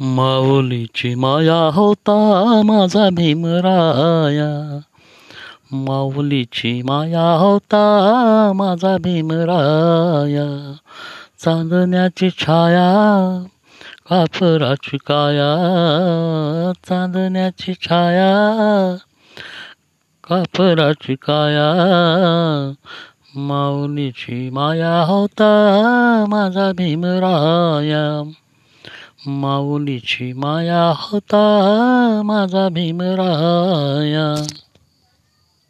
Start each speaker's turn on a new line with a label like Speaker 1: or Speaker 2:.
Speaker 1: माऊलीची माया होता माझा भीमराया. माऊलीची माया होता माझा भीमराया. चांदण्याची छाया कापराची काया चांदण्याची छाया कापराची काया माऊलीची माया होता माझा भीमराया. माऊलीची माया होता माझा भीमराया.